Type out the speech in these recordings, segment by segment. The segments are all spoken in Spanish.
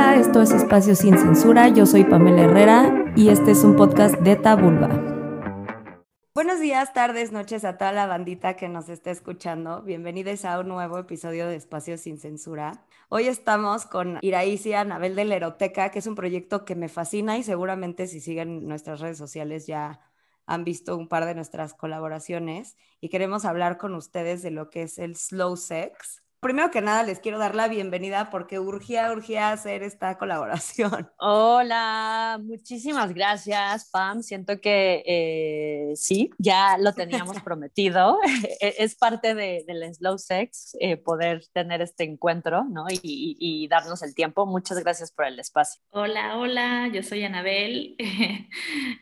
Hola, esto es Espacio Sin Censura, yo soy Pamela Herrera y este es un podcast de Tabulba. Buenos días, tardes, noches a toda la bandita que nos está escuchando. Bienvenidos a un nuevo episodio de Espacio Sin Censura. Hoy estamos con Iraícia Anabel de la Eroteca, que es un proyecto que me fascina y seguramente si siguen nuestras redes sociales ya han visto un par de nuestras colaboraciones y queremos hablar con ustedes de lo que es el slow sex primero que nada les quiero dar la bienvenida porque urgía, urgía hacer esta colaboración. Hola, muchísimas gracias, Pam. Siento que eh, sí, ya lo teníamos prometido. E-, es parte de, del Slow Sex eh, poder tener este encuentro ¿no? Y, darnos el tiempo. Muchas gracias por el espacio. Hola, hola, yo soy Anabel.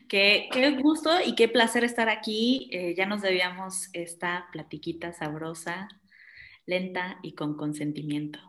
qué, qué, gusto y qué placer estar aquí. Eh, ya nos debíamos esta platiquita sabrosa lenta y con consentimiento.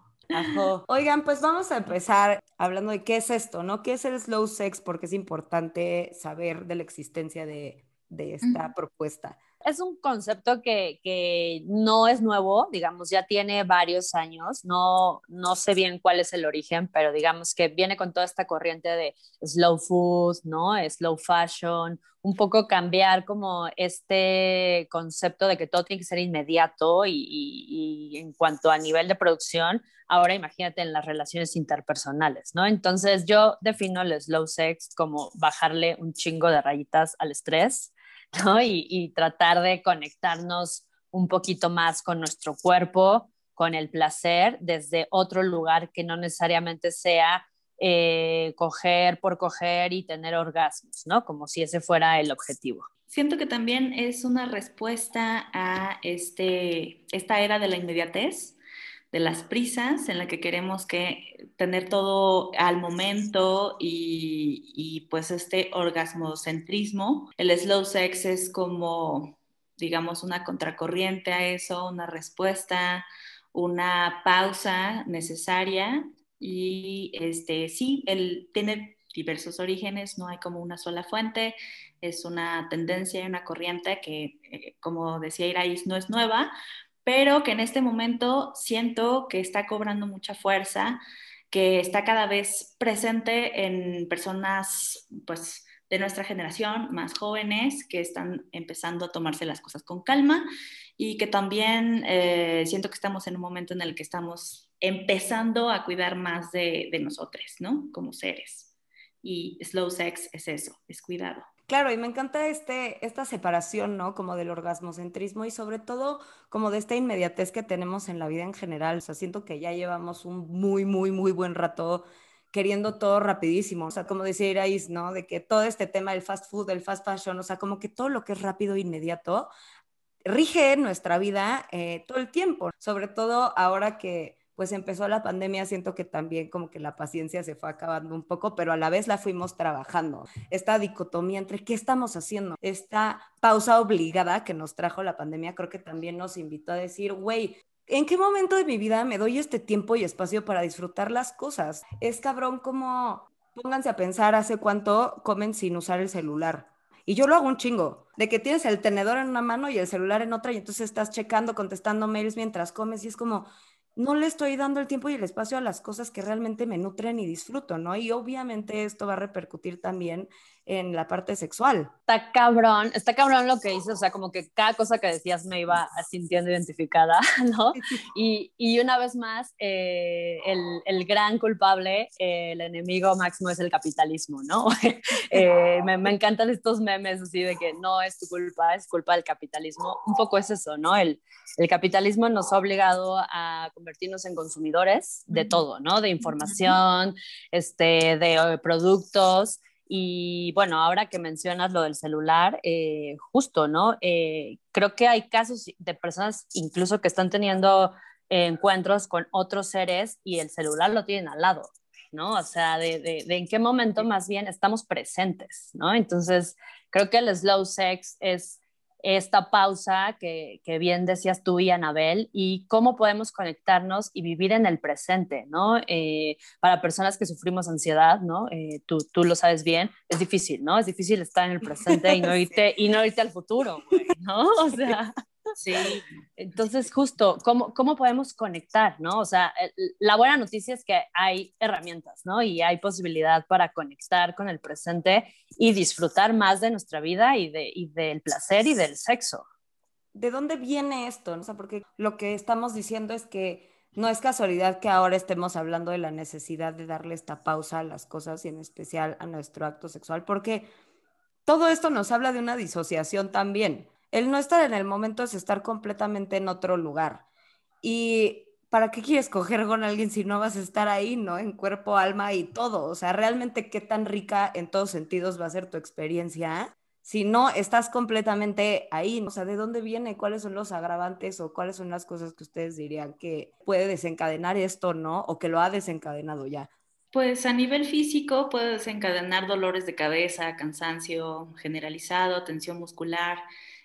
Oigan, pues vamos a empezar hablando de qué es esto, ¿no? ¿Qué es el slow sex? Porque es importante saber de la existencia de, de esta propuesta. Es un concepto que, que, no es nuevo, digamos, ya tiene varios años, no, no sé bien cuál es el origen, pero digamos que viene con toda esta corriente de slow food, ¿no? Slow fashion, un poco cambiar como este concepto de que todo tiene que ser inmediato y, y, y en cuanto a nivel de producción, ahora imagínate en las relaciones interpersonales, ¿no? Entonces yo defino el slow sex como bajarle un chingo de rayitas al estrés y, tratar de conectarnos un poquito más con nuestro cuerpo, con el placer, desde otro lugar que no necesariamente sea eh, coger por coger y tener orgasmos, ¿no? Como si ese fuera el objetivo. Siento que también es una respuesta a este, esta era de la inmediatez, de las prisas en la que queremos que tener todo al momento y, y pues este orgasmocentrismo. El slow sex es como, digamos, una contracorriente a eso, una respuesta, una pausa necesaria y este sí, él tiene diversos orígenes, no hay como una sola fuente, es una tendencia y una corriente que, eh, como decía Irais, no es nueva, pero que en este momento siento que está cobrando mucha fuerza, que está cada vez presente en personas, pues, de nuestra generación, más jóvenes, que están empezando a tomarse las cosas con calma y que también eh, siento que estamos en un momento en el que estamos empezando a cuidar más de, de nosotros, ¿no? Como seres. Y slow sex es eso, es cuidado. Claro, y me encanta este, esta separación, ¿no? Como del orgasmocentrismo y sobre todo como de esta inmediatez que tenemos en la vida en general. O sea, siento que ya llevamos un muy, muy, muy buen rato queriendo todo rapidísimo. O sea, como decía Irais, ¿no? De que todo este tema del fast food, del fast fashion, o sea, como que todo lo que es rápido e inmediato rige nuestra vida eh, todo el tiempo. Sobre todo ahora que pues empezó la pandemia, siento que también como que la paciencia se fue acabando un poco, pero a la vez la fuimos trabajando. Esta dicotomía entre qué estamos haciendo, esta pausa obligada que nos trajo la pandemia, creo que también nos invitó a decir, güey, ¿En qué momento de mi vida me doy este tiempo y espacio para disfrutar las cosas? Es cabrón como, pónganse a pensar hace cuánto comen sin usar el celular. Y yo lo hago un chingo, de que tienes el tenedor en una mano y el celular en otra y entonces estás checando, contestando mails mientras comes y es como, no le estoy dando el tiempo y el espacio a las cosas que realmente me nutren y disfruto, ¿no? Y obviamente esto va a repercutir también en la parte sexual. Está cabrón, está cabrón lo que dices, o sea, como que cada cosa que decías me iba sintiendo identificada, ¿no? Y, y una vez más, eh, el, el, gran culpable, eh, el enemigo máximo es el capitalismo, ¿no? eh, me, me, encantan estos memes así de que no es tu culpa, es culpa del capitalismo. Un poco es eso, ¿no? El, el capitalismo nos ha obligado a convertirnos en consumidores de todo, ¿no? De información, este, de eh, productos. Y bueno, ahora que mencionas lo del celular, eh, justo, ¿no? Eh, creo que hay casos de personas incluso que están teniendo encuentros con otros seres y el celular lo tienen al lado, ¿no? O sea, de, de, de, en qué momento más bien estamos presentes, ¿no? Entonces, creo que el slow sex es esta pausa que, que, bien decías tú y Anabel, y cómo podemos conectarnos y vivir en el presente, ¿no? Eh, para personas que sufrimos ansiedad, ¿no? Eh, tú, tú, lo sabes bien, es difícil, ¿no? Es difícil estar en el presente y no irte, y no irte al futuro, ¿no? O sea... Sí. Entonces, justo, ¿cómo, ¿cómo podemos conectar, no? O sea, la buena noticia es que hay herramientas, ¿no? Y hay posibilidad para conectar con el presente y disfrutar más de nuestra vida y, de, y del placer y del sexo. ¿De dónde viene esto? O sea, porque lo que estamos diciendo es que no es casualidad que ahora estemos hablando de la necesidad de darle esta pausa a las cosas y en especial a nuestro acto sexual, porque todo esto nos habla de una disociación también. El no estar en el momento es estar completamente en otro lugar. Y ¿para qué quieres coger con alguien si no vas a estar ahí, ¿no? En cuerpo, alma y todo. O sea, realmente qué tan rica en todos sentidos va a ser tu experiencia si no estás completamente ahí, o sea, ¿de dónde viene? ¿Cuáles son los agravantes o cuáles son las cosas que ustedes dirían que puede desencadenar esto, ¿no? O que lo ha desencadenado ya. Pues a nivel físico puede desencadenar dolores de cabeza, cansancio generalizado, tensión muscular,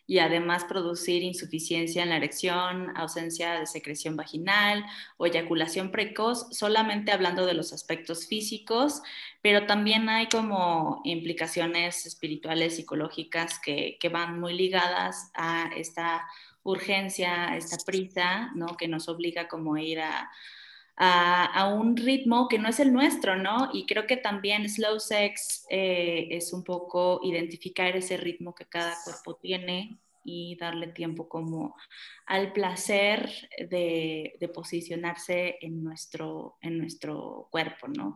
y además producir insuficiencia en la erección, ausencia de secreción vaginal o eyaculación precoz, solamente hablando de los aspectos físicos, pero también hay como implicaciones espirituales, psicológicas que, que van muy ligadas a esta urgencia, esta prisa, ¿no? Que nos obliga como a ir a, a, un ritmo que no es el nuestro, ¿no? Y creo que también slow sex eh, es un poco identificar ese ritmo que cada cuerpo tiene y darle tiempo como al placer de, de posicionarse en nuestro, en nuestro cuerpo, ¿no?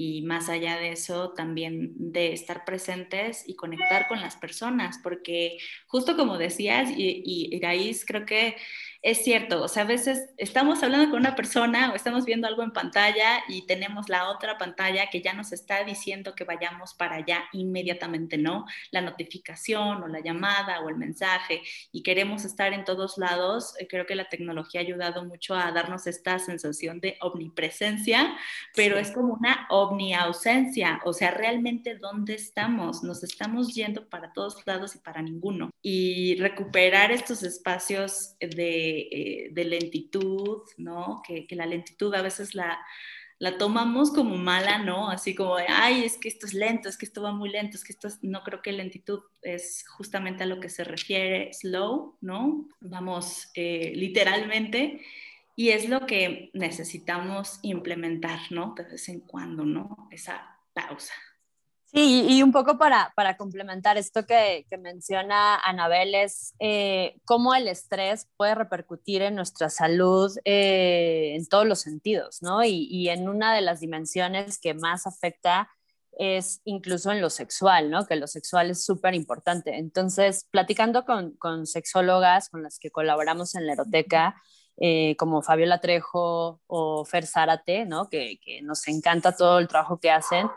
y más allá de eso, también de estar presentes y conectar con las personas, porque justo como decías, y, y creo que es cierto, o sea, a veces estamos hablando con una persona o estamos viendo algo en pantalla y tenemos la otra pantalla que ya nos está diciendo que vayamos para allá inmediatamente, ¿no? La notificación o la llamada o el mensaje y queremos estar en todos lados. Eh, creo que la tecnología ha ayudado mucho a darnos esta sensación de omnipresencia, pero es como una omniausencia, o sea, realmente dónde estamos, nos estamos yendo para todos lados y para ninguno. Y recuperar estos espacios de eh, de, lentitud, ¿no? Que, la lentitud a veces la, la tomamos como mala, ¿no? Así como de, ay, es que esto es lento, es que esto va muy lento, es que esto no creo que lentitud es justamente a lo que se refiere slow, ¿no? Vamos eh, literalmente, y es lo que necesitamos implementar, ¿no? De vez en cuando, ¿no? Esa pausa. Sí, y un poco para, para complementar esto que, que menciona Anabel es eh, cómo el estrés puede repercutir en nuestra salud eh, en todos los sentidos, ¿no? Y, y, en una de las dimensiones que más afecta es incluso en lo sexual, ¿no? Que lo sexual es súper importante. Entonces, platicando con, con, sexólogas con las que colaboramos en la eroteca, eh, como Fabiola Trejo o Fer Zárate, ¿no? Que, que nos encanta todo el trabajo que hacen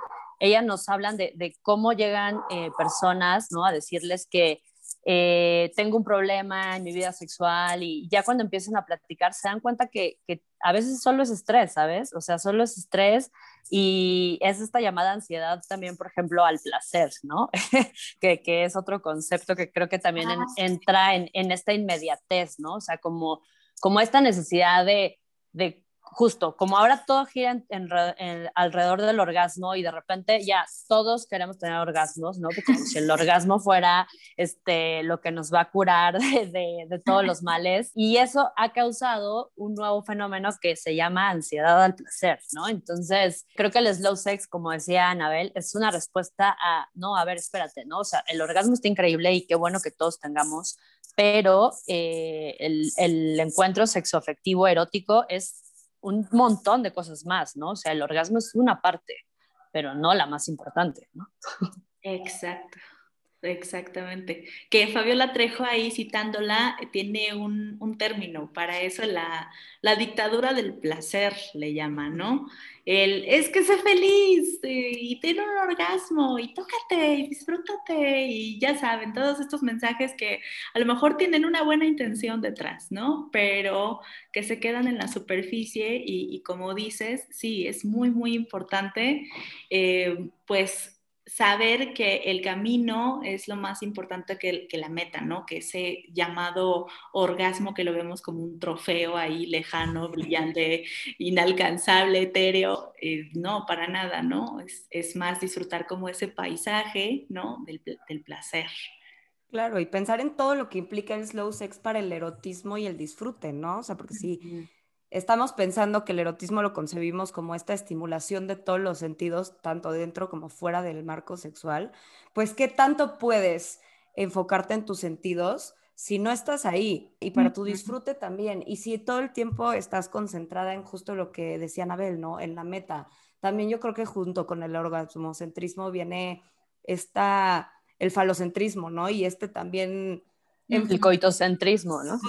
ellas nos hablan de, cómo llegan eh, personas, ¿no? A decirles que eh, tengo un problema en mi vida sexual y ya cuando empiezan a platicar se dan cuenta que, a veces solo es estrés, ¿sabes? O sea, solo es estrés y es esta llamada ansiedad también, por ejemplo, al placer, ¿no? que, es otro concepto que creo que también ah, entra en, esta inmediatez, ¿no? O sea, como, como esta necesidad de, de justo, como ahora todo gira en, alrededor del orgasmo y de repente ya todos queremos tener orgasmos, ¿no? Como si el orgasmo fuera este, lo que nos va a curar de, de, todos los males. Y eso ha causado un nuevo fenómeno que se llama ansiedad al placer, ¿no? Entonces, creo que el slow sex, como decía Anabel, es una respuesta a, no, a ver, espérate, ¿no? O sea, el orgasmo está increíble y qué bueno que todos tengamos, pero eh, el, el encuentro sexoafectivo erótico es un montón de cosas más, ¿no? O sea, el orgasmo es una parte, pero no la más importante, ¿no? Exacto. Exactamente. Que Fabiola Trejo ahí citándola tiene un, un término para eso, la, la, dictadura del placer le llama, ¿no? El es que sé feliz eh, y tiene un orgasmo y tócate y disfrútate y ya saben, todos estos mensajes que a lo mejor tienen una buena intención detrás, ¿no? Pero que se quedan en la superficie y, como dices, sí, es muy, muy importante, eh, pues saber que el camino es lo más importante que, la meta, ¿no? Que ese llamado orgasmo que lo vemos como un trofeo ahí lejano, brillante, inalcanzable, etéreo, eh, no, para nada, ¿no? Es, más disfrutar como ese paisaje, ¿no? Del, del placer. Claro, y pensar en todo lo que implica el slow sex para el erotismo y el disfrute, ¿no? O sea, porque si estamos pensando que el erotismo lo concebimos como esta estimulación de todos los sentidos, tanto dentro como fuera del marco sexual, pues ¿qué tanto puedes enfocarte en tus sentidos si no estás ahí? Y para tu disfrute también. Y si todo el tiempo estás concentrada en justo lo que decía Anabel, ¿no? En la meta. También yo creo que junto con el orgasmocentrismo viene esta el falocentrismo, ¿no? Y este también... El coitocentrismo, ¿no?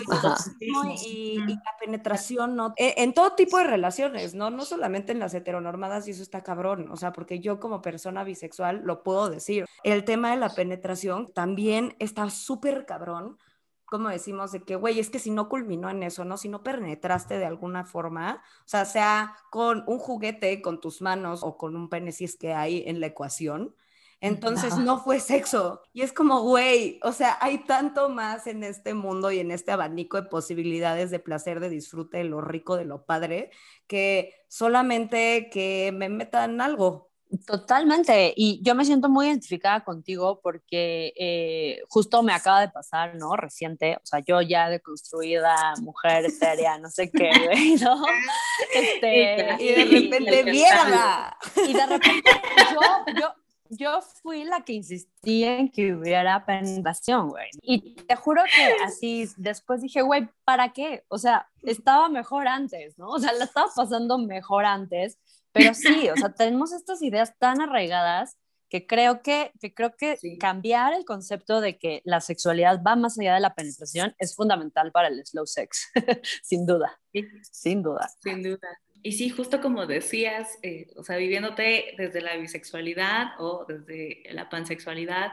y, la penetración, ¿no? E, en, todo tipo de relaciones, ¿no? No solamente en las heteronormadas, y eso está cabrón, o sea, porque yo como persona bisexual lo puedo decir. El tema de la penetración también está súper cabrón, como decimos, de que, güey, es que si no culminó en eso, ¿no? Si no penetraste de alguna forma, o sea, sea con un juguete, con tus manos o con un pene, si es que hay en la ecuación, entonces no fue sexo. Y es como, güey, o sea, hay tanto más en este mundo y en este abanico de posibilidades de placer, de disfrute, de lo rico, de lo padre, que solamente que me metan algo. Totalmente, y yo me siento muy identificada contigo porque eh, justo me acaba de pasar, ¿no? Reciente, o sea, yo ya deconstruida, mujer etérea, no sé qué, güey, ¿no? Este, y de repente, mierda. Y de repente, yo, yo, yo fui la que insistía en que hubiera penetración, güey. Y te juro que así, después dije, güey, ¿para qué? O sea, estaba mejor antes, ¿no? O sea, la estaba pasando mejor antes, pero sí, o sea, tenemos estas ideas tan arraigadas que creo que, que, creo que cambiar el concepto de que la sexualidad va más allá de la penetración es fundamental para el slow sex, sin duda, sin duda. Sin duda. Y sí, justo como decías, eh, o sea, viviéndote desde la bisexualidad o desde la pansexualidad,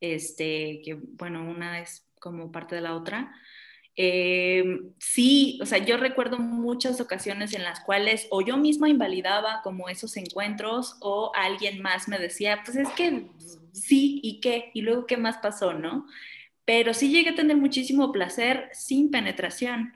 este, que bueno, una es como parte de la otra. Eh, sí, o sea, yo recuerdo muchas ocasiones en las cuales o yo misma invalidaba como esos encuentros o alguien más me decía, pues es que sí, ¿y qué? Y luego, ¿qué más pasó, no? Pero sí llegué a tener muchísimo placer sin penetración.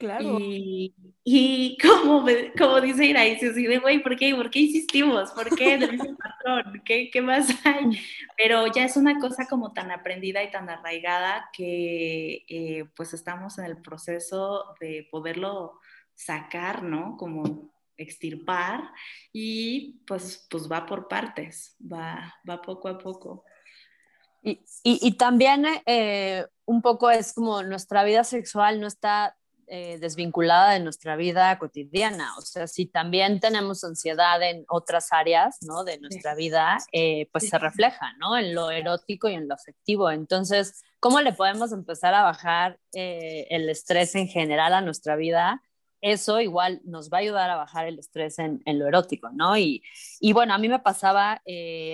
Claro. Y, y como, como dice Iraíz, así de, güey, ¿por qué? ¿Por qué insistimos? ¿Por qué? Del mismo patrón, ¿qué, ¿qué más hay? Pero ya es una cosa como tan aprendida y tan arraigada que eh, pues estamos en el proceso de poderlo sacar, ¿no? Como extirpar y pues, pues va por partes, va, va poco a poco. Y, y, y también eh, un poco es como nuestra vida sexual no está eh, desvinculada de nuestra vida cotidiana. O sea, si también tenemos ansiedad en otras áreas, ¿no? De nuestra vida, eh, pues se refleja, ¿no? En lo erótico y en lo afectivo. Entonces, ¿cómo le podemos empezar a bajar eh, el estrés en general a nuestra vida? Eso igual nos va a ayudar a bajar el estrés en, en lo erótico, ¿no? Y, y, bueno, a mí me pasaba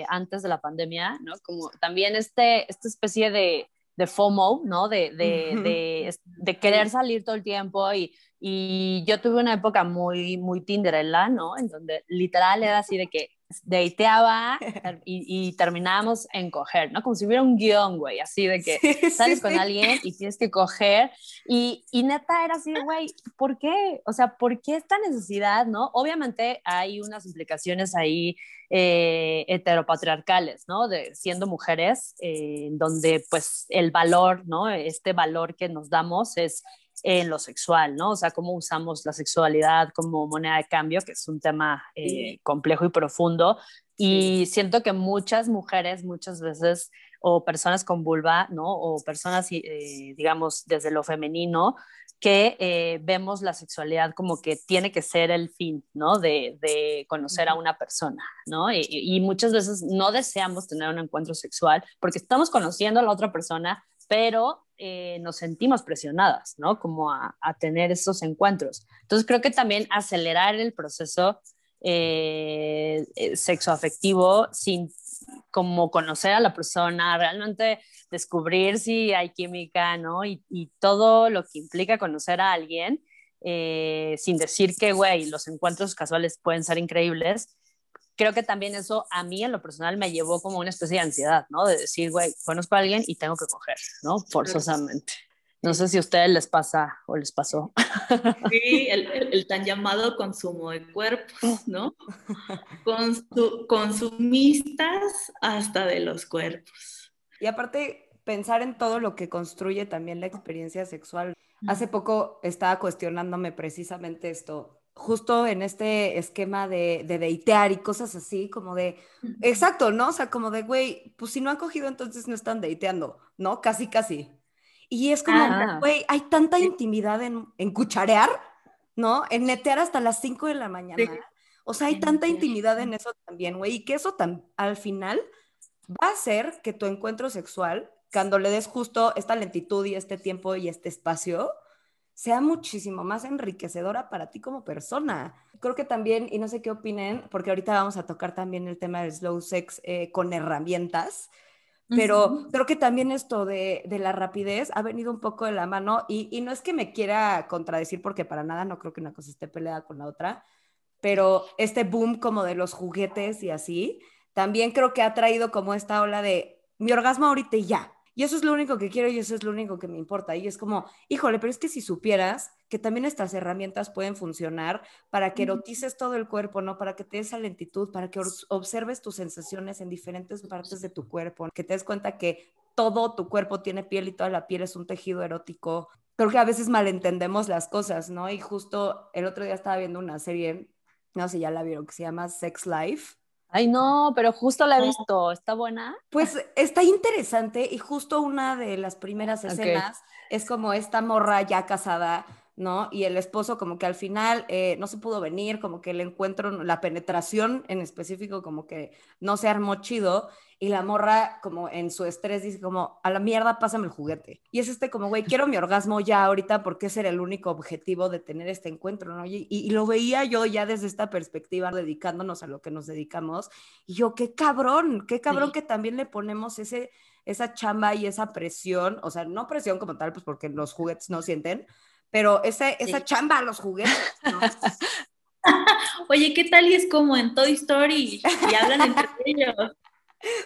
antes de la pandemia, ¿no? Como también este, esta especie de, de FOMO, ¿no? De, de, de, de, querer salir todo el tiempo y, y yo tuve una época muy, muy Tinderella, ¿no? En donde literal era así de que dateaba y, y terminábamos en coger, ¿no? Como si hubiera un guion, güey, así de que sales con alguien y tienes que coger. Y, y neta era así, güey, ¿por qué? O sea, ¿por qué esta necesidad, no? Obviamente hay unas implicaciones ahí eh, heteropatriarcales, ¿no? De siendo mujeres, eh, donde pues el valor, ¿no? Este valor que nos damos es en lo sexual, ¿no? O sea, cómo usamos la sexualidad como moneda de cambio, que es un tema eh, complejo y profundo. Y siento que muchas mujeres, muchas veces, o personas con vulva, ¿no? O personas, eh, digamos, desde lo femenino, que eh, vemos la sexualidad como que tiene que ser el fin, ¿no? De, de conocer a una persona, ¿no? Y, y, muchas veces no deseamos tener un encuentro sexual porque estamos conociendo a la otra persona, pero eh, nos sentimos presionadas, ¿no? Como a, tener esos encuentros. Entonces creo que también acelerar el proceso eh, eh, sexoafectivo sin como conocer a la persona, realmente descubrir si hay química, ¿no? Y, y todo lo que implica conocer a alguien, sin decir que, güey, los encuentros casuales pueden ser increíbles, creo que también eso a mí en lo personal me llevó como una especie de ansiedad, ¿no? De decir, güey, conozco a alguien y tengo que coger, ¿no? Forzosamente. No sé si a ustedes les pasa o les pasó. Sí, el, el, tan llamado consumo de cuerpos, ¿no? consumistas hasta de los cuerpos. Y aparte, pensar en todo lo que construye también la experiencia sexual. Hace poco estaba cuestionándome precisamente esto, justo en este esquema de, de deitear y cosas así, como de, exacto, ¿no? O sea, como de, güey, pues si no han cogido, entonces no están deiteando, ¿no? Casi, casi. Y es como, Ah. güey, hay tanta intimidad en, en cucharear, ¿no? En netear hasta las 5 de la mañana. Sí. O sea, hay tanta intimidad en eso también, güey, y que eso al final va a hacer que tu encuentro sexual, cuando le des justo esta lentitud y este tiempo y este espacio, sea muchísimo más enriquecedora para ti como persona. Creo que también, y no sé qué opinen, porque ahorita vamos a tocar también el tema del slow sex eh, con herramientas, pero creo que también esto de, de la rapidez ha venido un poco de la mano y, y no es que me quiera contradecir porque para nada no creo que una cosa esté peleada con la otra, pero este boom como de los juguetes y así, también creo que ha traído como esta ola de mi orgasmo ahorita y ya. Y eso es lo único que quiero y eso es lo único que me importa. Y es como, híjole, pero es que si supieras que también estas herramientas pueden funcionar para que erotices todo el cuerpo, ¿no? Para que te des esa lentitud, para que observes tus sensaciones en diferentes partes de tu cuerpo, que te des cuenta que todo tu cuerpo tiene piel y toda la piel es un tejido erótico. Creo que a veces malentendemos las cosas, ¿no? Y justo el otro día estaba viendo una serie, no sé si ya la vieron, que se llama Sex Life. Ay, no, pero justo la he No. visto. ¿Está buena? Pues está interesante y justo una de las primeras escenas es como esta morra ya casada, ¿no? Y el esposo como que al final eh, no se pudo venir, como que el encuentro, la penetración en específico como que no se armó chido y la morra como en su estrés dice como a la mierda pásame el juguete. Y es este como, güey, quiero mi orgasmo ya ahorita porque ese era el único objetivo de tener este encuentro, ¿no? Y, lo veía yo ya desde esta perspectiva dedicándonos a lo que nos dedicamos y yo, qué cabrón, qué cabrón Sí. que también le ponemos ese, esa chamba y esa presión, o sea, no presión como tal, pues porque los juguetes no sienten, pero ese, esa Sí. chamba a los juguetes, ¿no? Oye, ¿qué tal y es como en Toy Story? Y hablan entre ellos.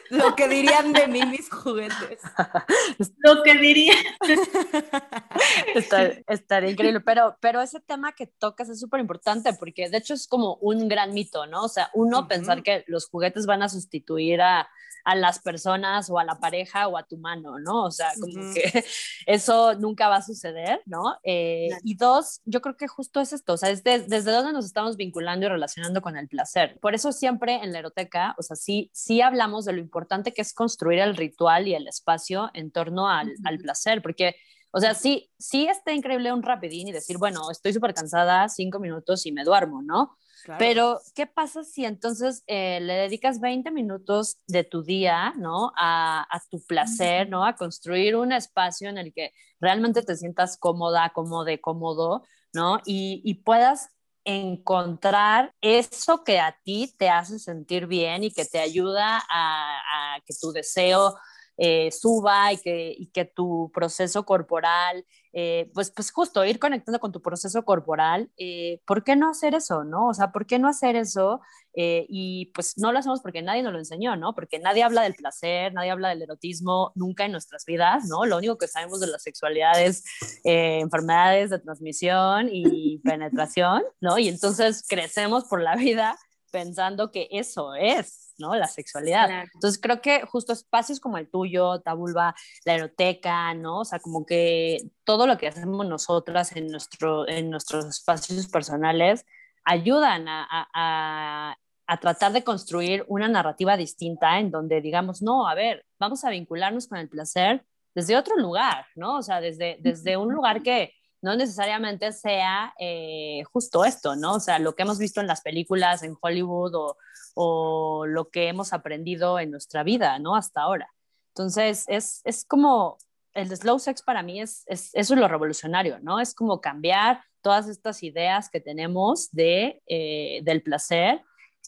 Lo que dirían de mí mis juguetes. Lo que diría. Está- estaría increíble, pero, pero ese tema que tocas es súper importante porque de hecho es como un gran mito, ¿no? O sea, uno pensar que los juguetes van a sustituir a, a las personas o a la pareja o a tu mano, ¿no? O sea, como que eso nunca va a suceder, ¿no? Eh, Claro. Y dos, yo creo que justo es esto, o sea, es de- desde dónde nos estamos vinculando y relacionando con el placer. Por eso siempre en la eroteca, o sea, sí, sí hablamos de lo importante que es construir el ritual y el espacio en torno al, Ujú. al placer, porque o sea, sí, sí está increíble un rapidín y decir, bueno, estoy súper cansada, cinco minutos y me duermo, ¿no? Claro. Pero, ¿qué pasa si entonces eh, le dedicas 20 minutos de tu día, ¿no? A, a tu placer, ¿no? A construir un espacio en el que realmente te sientas cómoda, cómodo, cómodo, ¿no? Y, y puedas encontrar eso que a ti te hace sentir bien y que te ayuda a, que tu deseo eh, suba y que, y que tu proceso corporal, eh, pues, pues justo ir conectando con tu proceso corporal, eh, ¿por qué no hacer eso, no? O sea, ¿por qué no hacer eso? Eh, y pues no lo hacemos porque nadie nos lo enseñó, ¿no? Porque nadie habla del placer, nadie habla del erotismo nunca en nuestras vidas, ¿no? Lo único que sabemos de la sexualidad es eh, enfermedades de transmisión y penetración, ¿no? Y entonces crecemos por la vida pensando que eso es, ¿no? La sexualidad. Claro. Entonces creo que justo espacios como el tuyo, Tabulba, la eroteca, ¿no? O sea, como que todo lo que hacemos nosotras en, nuestro, en nuestros espacios personales ayudan a, a, a, a tratar de construir una narrativa distinta en donde digamos, no, a ver, vamos a vincularnos con el placer desde otro lugar, ¿no? O sea, desde, desde un lugar que no necesariamente sea eh, justo esto, ¿no? O sea, lo que hemos visto en las películas en Hollywood o, lo que hemos aprendido en nuestra vida, ¿no? Hasta ahora. Entonces, es, es como, el slow sex para mí es, es, eso es lo revolucionario, ¿no? Es como cambiar todas estas ideas que tenemos de, eh, del placer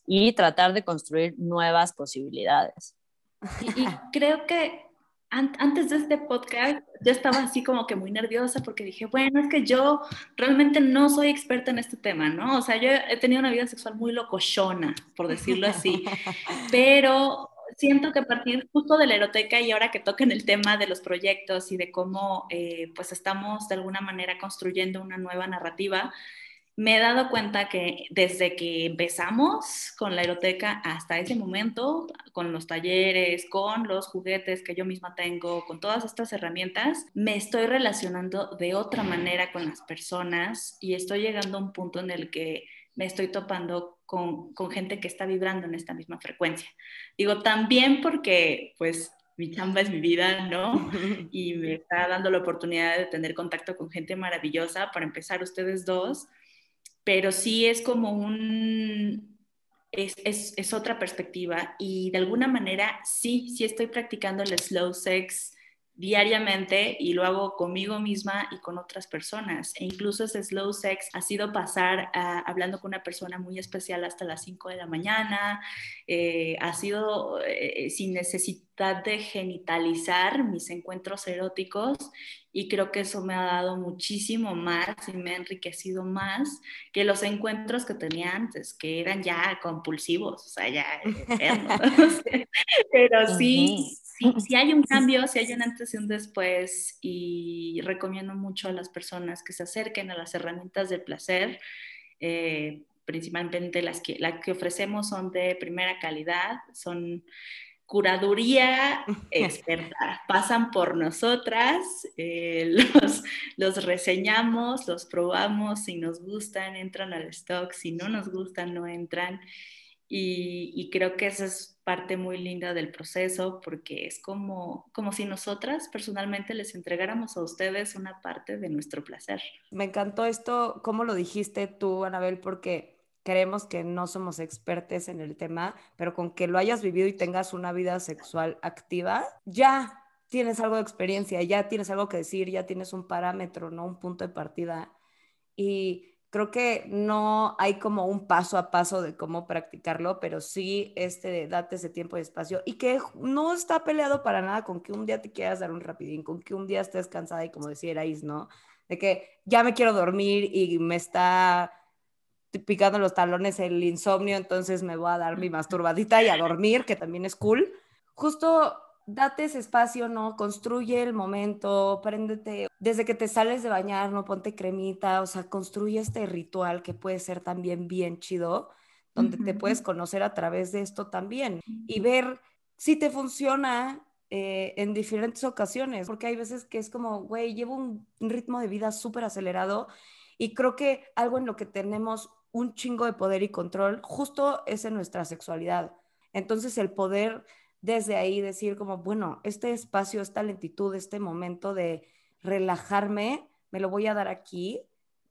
y tratar de construir nuevas posibilidades. Y, creo que antes de este podcast yo estaba así como que muy nerviosa porque dije, bueno, es que yo realmente no soy experta en este tema, ¿no? O sea, yo he tenido una vida sexual muy locochona, por decirlo así, pero siento que a partir justo de la eroteca y ahora que toquen el tema de los proyectos y de cómo eh, pues estamos de alguna manera construyendo una nueva narrativa, me he dado cuenta que desde que empezamos con la eroteca hasta ese momento, con los talleres, con los juguetes que yo misma tengo, con todas estas herramientas, me estoy relacionando de otra manera con las personas y estoy llegando a un punto en el que me estoy topando con, con gente que está vibrando en esta misma frecuencia. Digo, también porque pues mi chamba es mi vida, ¿no? Y me está dando la oportunidad de tener contacto con gente maravillosa, para empezar ustedes dos, pero sí es como un, es, es, es, otra perspectiva y de alguna manera sí, sí estoy practicando el slow sex diariamente y lo hago conmigo misma y con otras personas. E incluso ese slow sex ha sido pasar hablando con una persona muy especial hasta las 5 de la mañana, eh, ha sido eh, sin necesidad de genitalizar mis encuentros eróticos y creo que eso me ha dado muchísimo más y me ha enriquecido más que los encuentros que tenía antes, que eran ya compulsivos, o sea, ya Pero sí, si hay un cambio, si hay un antes y un después, y recomiendo mucho a las personas que se acerquen a las herramientas del placer, eh, principalmente las que, las que ofrecemos son de primera calidad, son curaduría experta, pasan por nosotras, eh, los, los, reseñamos, los probamos, si nos gustan, entran al stock, si no nos gustan, no entran. Y, creo que esa es parte muy linda del proceso porque es como, como si nosotras personalmente les entregáramos a ustedes una parte de nuestro placer. Me encantó esto, cómo lo dijiste tú, Anabel, porque creemos que no somos expertes en el tema, pero con que lo hayas vivido y tengas una vida sexual activa, ya tienes algo de experiencia, ya tienes algo que decir, ya tienes un parámetro, ¿no? Un punto de partida. Y creo que no hay como un paso a paso de cómo practicarlo, pero sí este date ese tiempo y espacio y que no está peleado para nada con que un día te quieras dar un rapidín, con que un día estés cansada y como decía ¿no? De que ya me quiero dormir y me está picando los talones el insomnio, entonces me voy a dar mi masturbadita y a dormir, que también es cool. Justo date ese espacio, ¿no? Construye el momento, préndete, desde que te sales de bañar, ¿no? Ponte cremita, o sea, construye este ritual que puede ser también bien chido, donde te puedes conocer a través de esto también y ver si te funciona eh, en diferentes ocasiones, porque hay veces que es como, güey, llevo un ritmo de vida súper acelerado y creo que algo en lo que tenemos un chingo de poder y control justo es en nuestra sexualidad. Entonces el poder desde ahí decir como, bueno, este espacio, esta lentitud, este momento de relajarme, me lo voy a dar aquí,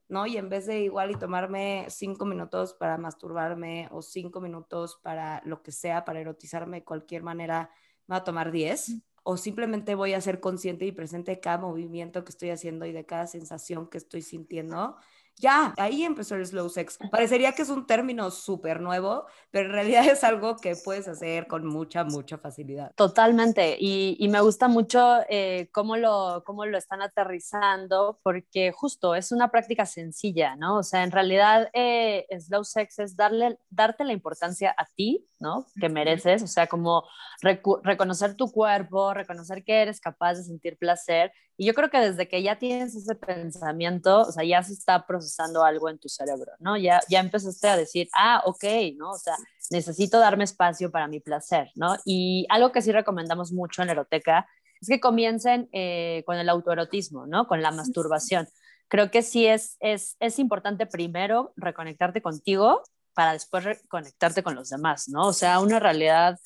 ¿no? Y en vez de igual y tomarme cinco minutos para masturbarme o cinco minutos para lo que sea, para erotizarme de cualquier manera, me va a tomar diez. O simplemente voy a ser consciente y presente de cada movimiento que estoy haciendo y de cada sensación que estoy sintiendo ya, ahí empezó el slow sex. Parecería que es un término súper nuevo, pero en realidad es algo que puedes hacer con mucha, mucha facilidad. Totalmente. Y, y me gusta mucho eh, cómo, lo, cómo lo están aterrizando, porque justo es una práctica sencilla, ¿no? O sea, en realidad eh, slow sex es darle, darte la importancia a ti, ¿no? Que mereces, o sea, como reconocer tu cuerpo, reconocer que eres capaz de sentir placer y yo creo que desde que ya tienes ese pensamiento, o sea, ya se está procesando algo en tu cerebro, ¿no? Ya, ya empezaste a decir, ah, ok, ¿no? O sea, necesito darme espacio para mi placer, ¿no? Y algo que sí recomendamos mucho en la eroteca es que comiencen eh, con el autoerotismo, ¿no? Con la masturbación. Creo que sí es, es, es importante primero reconectarte contigo para después reconectarte con los demás, ¿no? O sea, una realidad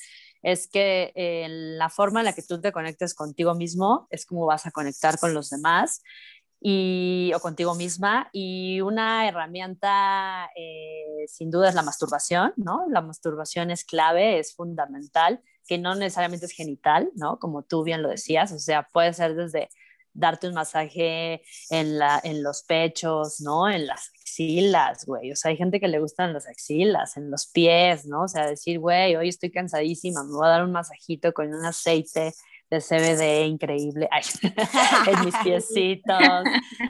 es que eh, la forma en la que tú te conectes contigo mismo es como vas a conectar con los demás y, o contigo misma. Y una herramienta, eh, sin duda, es la masturbación, ¿no? La masturbación es clave, es fundamental, que no necesariamente es genital, ¿no? Como tú bien lo decías, o sea, puede ser desde darte un masaje en, la, en los pechos, ¿no? En las axilas, güey. O sea, hay gente que le gustan las axilas, en los pies, ¿no? O sea, decir, güey, hoy estoy cansadísima, me voy a dar un masajito con un aceite de CBD increíble Ay, en mis piecitos.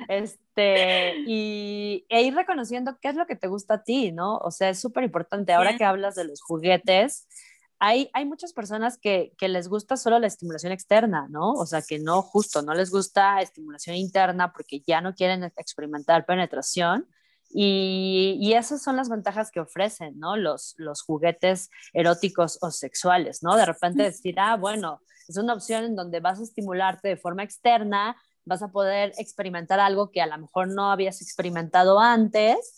Este, y e ir reconociendo qué es lo que te gusta a ti, ¿no? O sea, es súper importante. Ahora que hablas de los juguetes, hay, muchas personas que, les gusta solo la estimulación externa, ¿no? O sea, que no, justo, no les gusta estimulación interna porque ya no quieren experimentar penetración Y, y, esas son las ventajas que ofrecen, ¿no? Los, los juguetes eróticos o sexuales, ¿no? De repente decir, ah, bueno, es una opción en donde vas a estimularte de forma externa, vas a poder experimentar algo que a lo mejor no habías experimentado antes.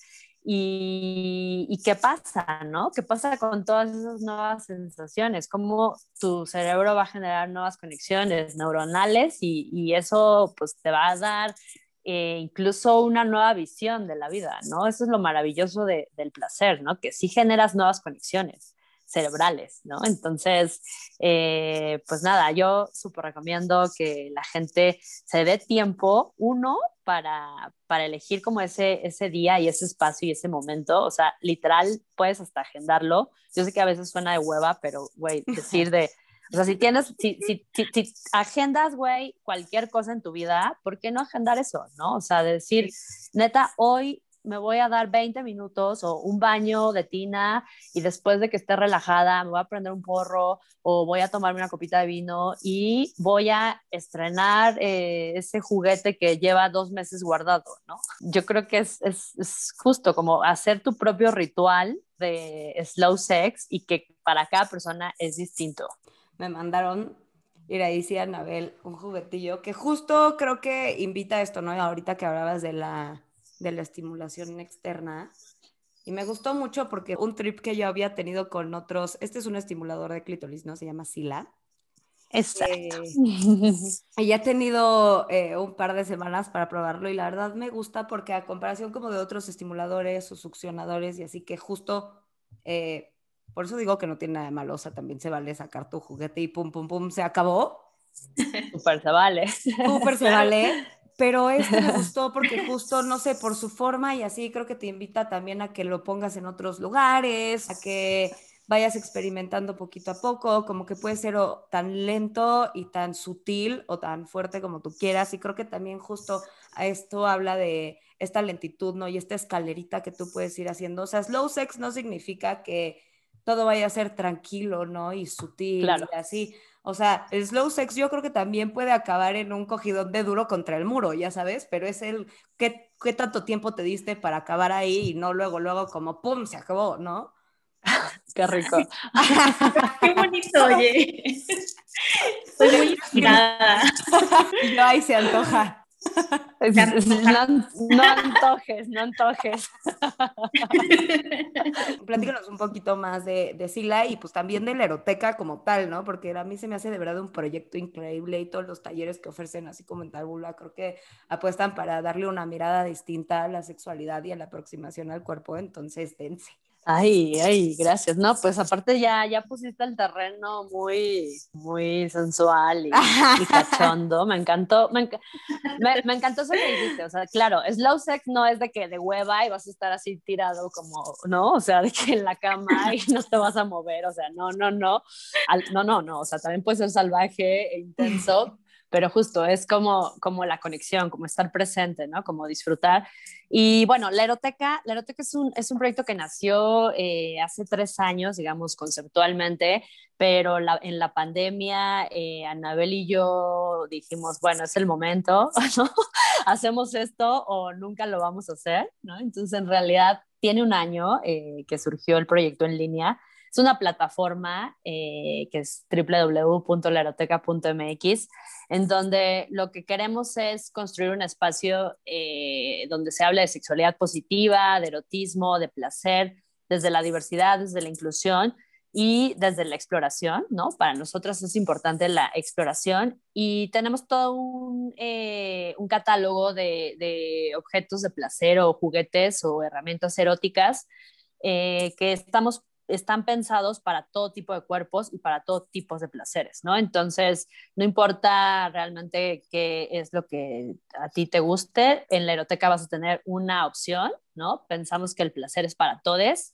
Y, qué pasa, ¿no? ¿Qué pasa con todas esas nuevas sensaciones? Cómo tu cerebro va a generar nuevas conexiones neuronales y, eso pues te va a dar eh, incluso una nueva visión de la vida, ¿no? Eso es lo maravilloso de, del placer, ¿no? Que sí generas nuevas conexiones cerebrales, ¿no? Entonces, eh, pues nada, yo súper recomiendo que la gente se dé tiempo, uno, para, para elegir como ese, ese día y ese espacio y ese momento, o sea, literal, puedes hasta agendarlo. Yo sé que a veces suena de hueva, pero, güey, decir de o sea, si tienes, si, si, si, agendas, güey, cualquier cosa en tu vida, ¿por qué no agendar eso, no? O sea, de decir, neta, hoy me voy a dar 20 minutos o un baño de tina y después de que esté relajada me voy a prender un porro o voy a tomarme una copita de vino y voy a estrenar eh, ese juguete que lleva dos meses guardado, ¿no? Yo creo que es, es, es justo como hacer tu propio ritual de slow sex y que para cada persona es distinto me mandaron Iraíz y Anabel un juguetillo que justo creo que invita a esto, ¿no? Ahorita que hablabas de la, de la estimulación externa. Y me gustó mucho porque un trip que yo había tenido con otros, este es un estimulador de clítoris, ¿no? Se llama Sila. Exacto. Eh, y ya he tenido eh, un par de semanas para probarlo y la verdad me gusta porque a comparación como de otros estimuladores o succionadores y así que justo eh, por eso digo que no tiene nada de malo, o sea, también se vale sacar tu juguete y pum, pum, pum, se acabó. Súper se vale. Súper se vale. Pero este me gustó porque justo, no sé, por su forma y así creo que te invita también a que lo pongas en otros lugares, a que vayas experimentando poquito a poco, como que puede ser o tan lento y tan sutil o tan fuerte como tú quieras. Y creo que también justo a esto habla de esta lentitud, ¿no? Y esta escalerita que tú puedes ir haciendo. O sea, slow sex no significa que todo vaya a ser tranquilo, ¿no? Y sutil y así. O sea, el slow sex yo creo que también puede acabar en un cogidón de duro contra el muro, ya sabes, pero es el qué, qué tanto tiempo te diste para acabar ahí y no luego, luego como ¡pum! se acabó, ¿no? Qué rico. Qué bonito, oye. Estoy muy inspirada. Yo ahí se antoja. No, antojes, no antojes. Platícanos un poquito más de, de Sila y pues también de la eroteca como tal, ¿no? Porque a mí se me hace de verdad un proyecto increíble y todos los talleres que ofrecen, así como en Talbula, creo que apuestan para darle una mirada distinta a la sexualidad y a la aproximación al cuerpo, entonces dense. Ay, ay, gracias. No, pues aparte ya, ya pusiste el terreno muy, muy sensual y, cachondo. Me encantó, me, me, encantó eso que dijiste. O sea, claro, slow sex no es de que de hueva y vas a estar así tirado como, ¿no? O sea, de que en la cama y no te vas a mover. O sea, no, no, no. no, no, no. O sea, también puede ser salvaje e intenso pero justo es como, como la conexión, como estar presente, ¿no? Como disfrutar. Y bueno, la Eroteca, la Eroteca es un, es un proyecto que nació eh, hace tres años, digamos, conceptualmente, pero en la pandemia, eh, Anabel y yo dijimos, bueno, es el momento, ¿no? Hacemos esto o nunca lo vamos a hacer, ¿no? Entonces, en realidad, tiene un año eh, que surgió el proyecto en línea es una plataforma eh, que es www.laeroteca.mx, en donde lo que queremos es construir un espacio eh, donde se hable de sexualidad positiva, de erotismo, de placer, desde la diversidad, desde la inclusión y desde la exploración, ¿no? Para nosotros es importante la exploración y tenemos todo un, eh, un catálogo de, de, objetos de placer o juguetes o herramientas eróticas que estamos están pensados para todo tipo de cuerpos y para todo tipo de placeres, ¿no? Entonces, no importa realmente qué es lo que a ti te guste, en la eroteca vas a tener una opción, ¿no? Pensamos que el placer es para todos.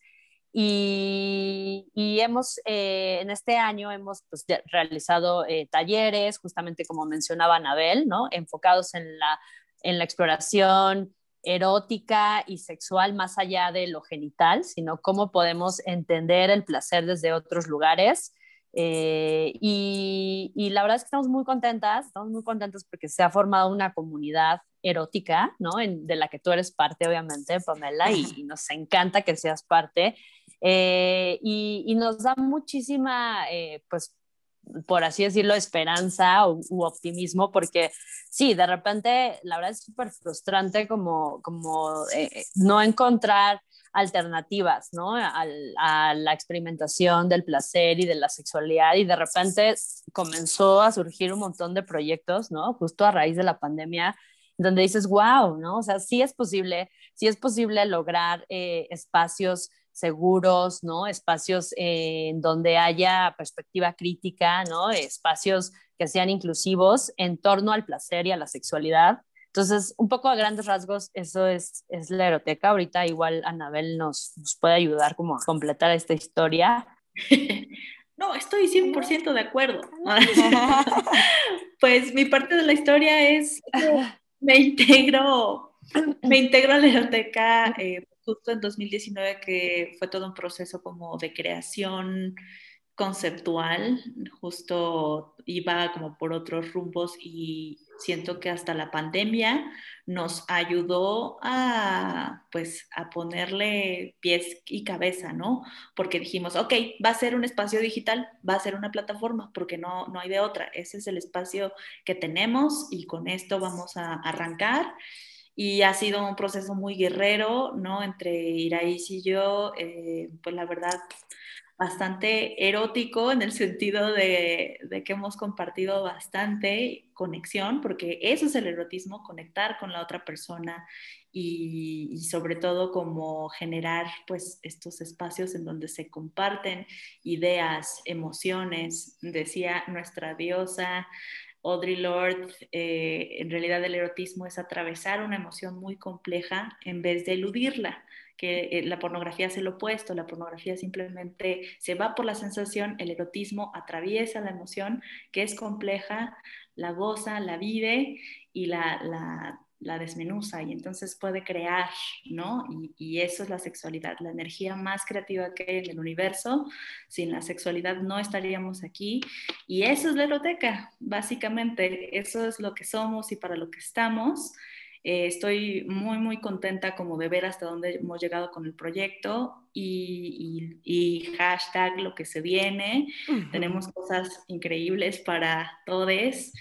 Y, hemos, eh, en este año hemos pues, realizado eh, talleres, justamente como mencionaba Anabel, ¿no? Enfocados en la, en la exploración erótica y sexual más allá de lo genital, sino cómo podemos entender el placer desde otros lugares. Eh, y, la verdad es que estamos muy contentas, estamos muy contentas porque se ha formado una comunidad erótica, ¿no? de la que tú eres parte, obviamente, Pamela, y, nos encanta que seas parte. Eh, y, nos da muchísima, eh, pues, por así decirlo, esperanza u, optimismo, porque sí, de repente, la verdad es súper frustrante como, como eh, no encontrar alternativas, ¿no? a la experimentación del placer y de la sexualidad y de repente comenzó a surgir un montón de proyectos, ¿no? Justo a raíz de la pandemia, donde dices, wow, ¿no? O sea, sí es posible, sí es posible lograr eh, espacios seguros, ¿no? Espacios en donde haya perspectiva crítica, ¿no? Espacios que sean inclusivos en torno al placer y a la sexualidad entonces, un poco a grandes rasgos, eso es, es la eroteca. Ahorita igual Anabel nos, nos puede ayudar como a completar esta historia. No, estoy 100% de acuerdo. pues mi parte de la historia es me integro, me integro a la eroteca eh, justo en 2019, que fue todo un proceso como de creación conceptual, justo iba como por otros rumbos y siento que hasta la pandemia nos ayudó a, pues, a ponerle pies y cabeza, ¿no? Porque dijimos, ok, va a ser un espacio digital, va a ser una plataforma, porque no, no hay de otra. Ese es el espacio que tenemos y con esto vamos a arrancar. Y ha sido un proceso muy guerrero, ¿no? Entre Iraís y yo, eh, pues la verdad, bastante erótico en el sentido de, que hemos compartido bastante conexión, porque eso es el erotismo, conectar con la otra persona y, sobre todo como generar pues estos espacios en donde se comparten ideas, emociones, decía nuestra diosa. Audrey Lord, eh, en realidad el erotismo es atravesar una emoción muy compleja en vez de eludirla que eh, la pornografía es el opuesto, la pornografía simplemente se va por la sensación, el erotismo atraviesa la emoción, que es compleja, la goza, la vive y la, la, la desmenuza y entonces puede crear, ¿no? Y, y, eso es la sexualidad, la energía más creativa que hay en el universo. Sin la sexualidad no estaríamos aquí y eso es la eroteca, básicamente, eso es lo que somos y para lo que estamos. Eh, estoy muy, muy contenta como de ver hasta dónde hemos llegado con el proyecto y, y, hashtag lo que se viene. Tenemos cosas increíbles para todos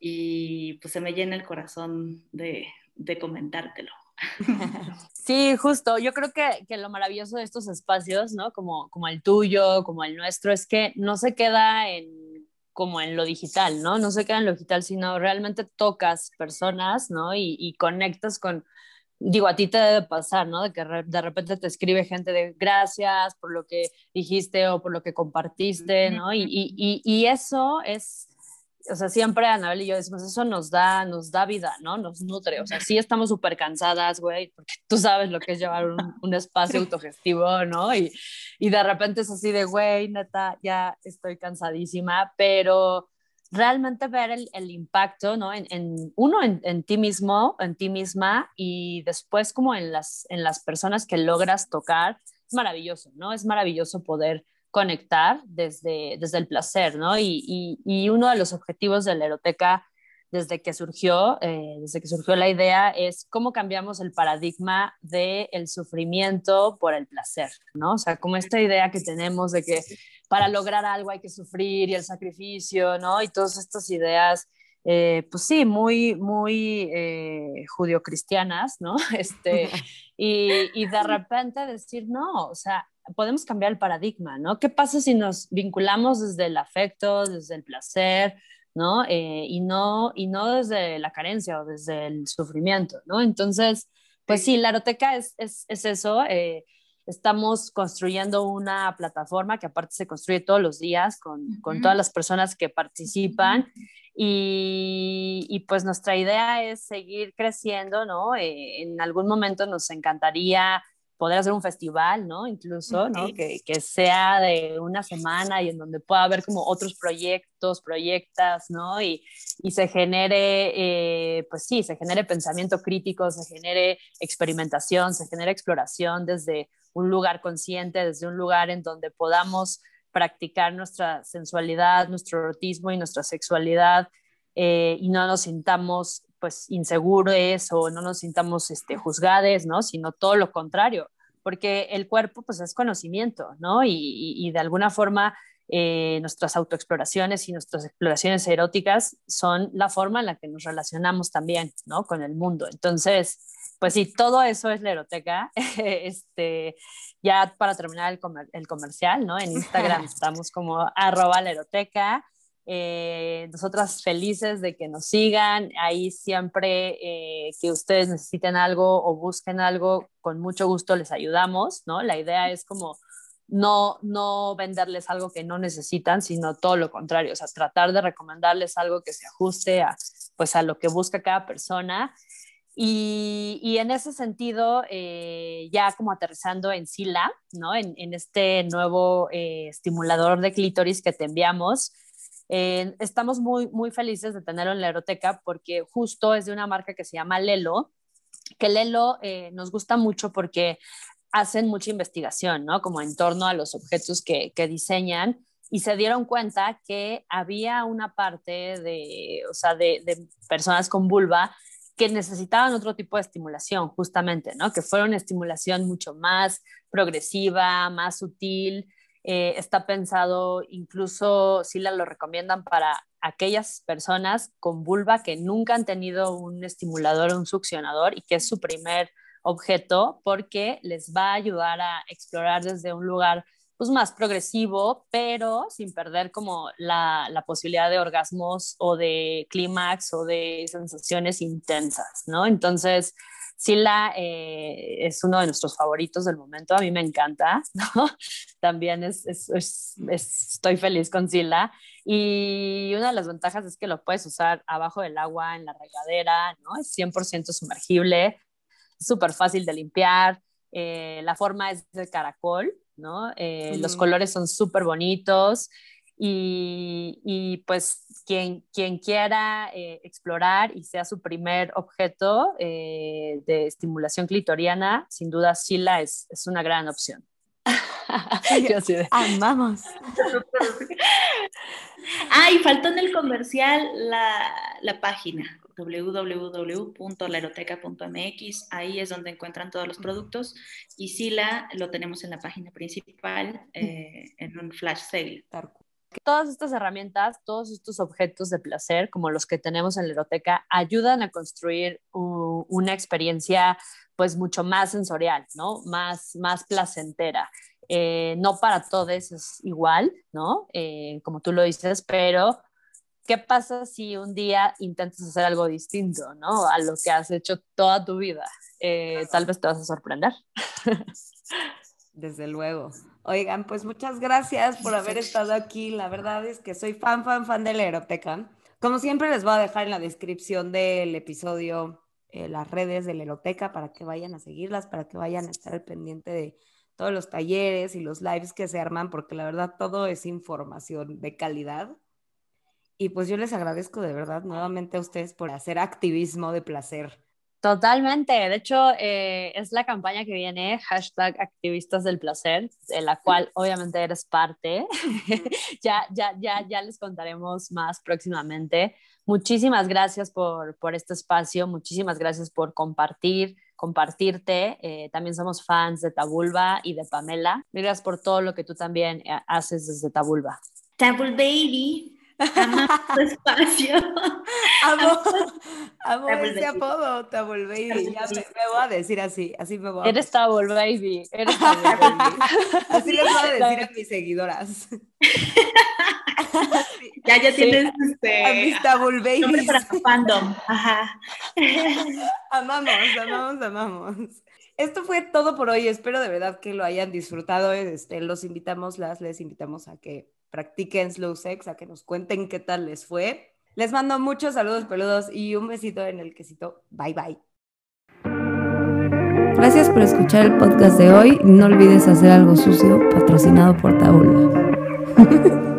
y pues se me llena el corazón de, de comentártelo. Sí, justo. Yo creo que, que, lo maravilloso de estos espacios, ¿no? Como, como el tuyo, como el nuestro, es que no se queda en como en lo digital, ¿no? No se queda en lo digital, sino realmente tocas personas, ¿no? Y, conectas con, digo, a ti te debe pasar, ¿no? De que de repente te escribe gente de gracias por lo que dijiste o por lo que compartiste, ¿no? Y, y, y eso es o sea, siempre Anabel y yo decimos, eso nos da, nos da vida, ¿no? Nos nutre, o sea, sí estamos súper cansadas, güey, porque tú sabes lo que es llevar un, un espacio autogestivo, ¿no? Y, y, de repente es así de, güey, neta, ya estoy cansadísima, pero realmente ver el, el impacto, ¿no? En, en uno, en, en, ti mismo, en ti misma, y después como en las, en las personas que logras tocar, es maravilloso, ¿no? Es maravilloso poder conectar desde, desde el placer, ¿no? Y, y, uno de los objetivos de la eroteca desde que surgió, eh, desde que surgió la idea, es cómo cambiamos el paradigma del el sufrimiento por el placer, ¿no? O sea, como esta idea que tenemos de que para lograr algo hay que sufrir y el sacrificio, ¿no? Y todas estas ideas, eh, pues sí, muy, muy eh, judio-cristianas, ¿no? Este, y, y de repente decir, no, o sea, podemos cambiar el paradigma, ¿no? ¿Qué pasa si nos vinculamos desde el afecto, desde el placer, ¿no? Eh, y no y no desde la carencia o desde el sufrimiento, ¿no? Entonces, pues sí, la Aroteca es, es, es eso. Eh, estamos construyendo una plataforma que aparte se construye todos los días con, con todas las personas que participan. Y, y, pues nuestra idea es seguir creciendo, ¿no? Eh, en algún momento nos encantaría poder hacer un festival, ¿no? Incluso, ¿no? Que, que, sea de una semana y en donde pueda haber como otros proyectos, proyectas, ¿no? Y, y se genere, eh, pues sí, se genere pensamiento crítico, se genere experimentación, se genere exploración desde un lugar consciente, desde un lugar en donde podamos practicar nuestra sensualidad, nuestro erotismo y nuestra sexualidad eh, y no nos sintamos pues inseguros o no nos sintamos este, juzgades, ¿no? Sino todo lo contrario, porque el cuerpo pues es conocimiento, ¿no? Y, de alguna forma eh, nuestras autoexploraciones y nuestras exploraciones eróticas son la forma en la que nos relacionamos también, ¿no? Con el mundo. Entonces, pues sí, todo eso es la eroteca. este, ya para terminar el, el comercial, ¿no? En Instagram estamos como arroba la eroteca. Eh, nosotras felices de que nos sigan, ahí siempre eh, que ustedes necesiten algo o busquen algo, con mucho gusto les ayudamos, ¿no? La idea es como no, no venderles algo que no necesitan, sino todo lo contrario, o sea, tratar de recomendarles algo que se ajuste a, pues, a lo que busca cada persona. Y, y en ese sentido, eh, ya como aterrizando en SILA, ¿no? En, en este nuevo estimulador de clítoris que te enviamos, eh, estamos muy, muy felices de tenerlo en la aeroteca porque justo es de una marca que se llama Lelo, que Lelo eh, nos gusta mucho porque hacen mucha investigación, ¿no? Como en torno a los objetos que, que diseñan y se dieron cuenta que había una parte de, o sea, de, de, personas con vulva que necesitaban otro tipo de estimulación, justamente, ¿no? Que fuera una estimulación mucho más progresiva, más sutil, eh, está pensado, incluso si la lo recomiendan para aquellas personas con vulva que nunca han tenido un estimulador o un succionador y que es su primer objeto porque les va a ayudar a explorar desde un lugar pues más progresivo, pero sin perder como la, la posibilidad de orgasmos o de clímax o de sensaciones intensas, ¿no? Entonces, Sila eh, es uno de nuestros favoritos del momento, a mí me encanta, ¿no? También es, estoy feliz con Sila. Y una de las ventajas es que lo puedes usar abajo del agua, en la regadera, ¿no? Es 100% sumergible, súper fácil de limpiar, eh, la forma es de caracol, ¿no? Eh, los colores son súper bonitos y, pues quien, quien quiera eh, explorar y sea su primer objeto eh, de estimulación clitoriana, sin duda Sheila es, es una gran opción. Amamos. ah, y faltó en el comercial la, la página www.laeroteca.mx, ahí es donde encuentran todos los productos y Sila lo tenemos en la página principal eh, en un flash sale todas estas herramientas, todos estos objetos de placer, como los que tenemos en la eroteca, ayudan a construir una experiencia pues mucho más sensorial, ¿no? Más, más placentera. Eh, no para todos es igual, ¿no? Eh, como tú lo dices, pero ¿qué pasa si un día intentas hacer algo distinto, ¿no? A lo que has hecho toda tu vida. Eh, tal vez te vas a sorprender. Desde luego. Oigan, pues muchas gracias por haber estado aquí. La verdad es que soy fan, fan, fan de la Eroteca. Como siempre, les voy a dejar en la descripción del episodio eh, las redes de la Eroteca para que vayan a seguirlas, para que vayan a estar al pendiente de todos los talleres y los lives que se arman, porque la verdad todo es información de calidad. Y pues yo les agradezco de verdad nuevamente a ustedes por hacer activismo de placer Totalmente. De hecho, eh, es la campaña que viene, hashtag activistas del placer, de la cual obviamente eres parte. ya, ya, ya, ya les contaremos más próximamente. Muchísimas gracias por, por este espacio, muchísimas gracias por compartir, compartirte. Eh, también somos fans de Tabulba y de Pamela. Gracias por todo lo que tú también eh, haces desde Tabulba. Tabul Baby. Amo tu espacio. Amo, amo ese apodo, Tabul Baby. Ya me, me, voy a decir así, así me voy a Eres Tabul Baby, eres Tabul Baby. Así les voy a decir a mis seguidoras. Ya, ya tienes sí. este. A mis Tabul Babies. para tu fandom. Ajá. Amamos, amamos, amamos. Esto fue todo por hoy. Espero de verdad que lo hayan disfrutado. Este, los invitamos, las les invitamos a que practiquen slow sex, a que nos cuenten qué tal les fue. Les mando muchos saludos peludos y un besito en el quesito. Bye bye. Gracias por escuchar el podcast de hoy. No olvides hacer algo sucio patrocinado por Tabula.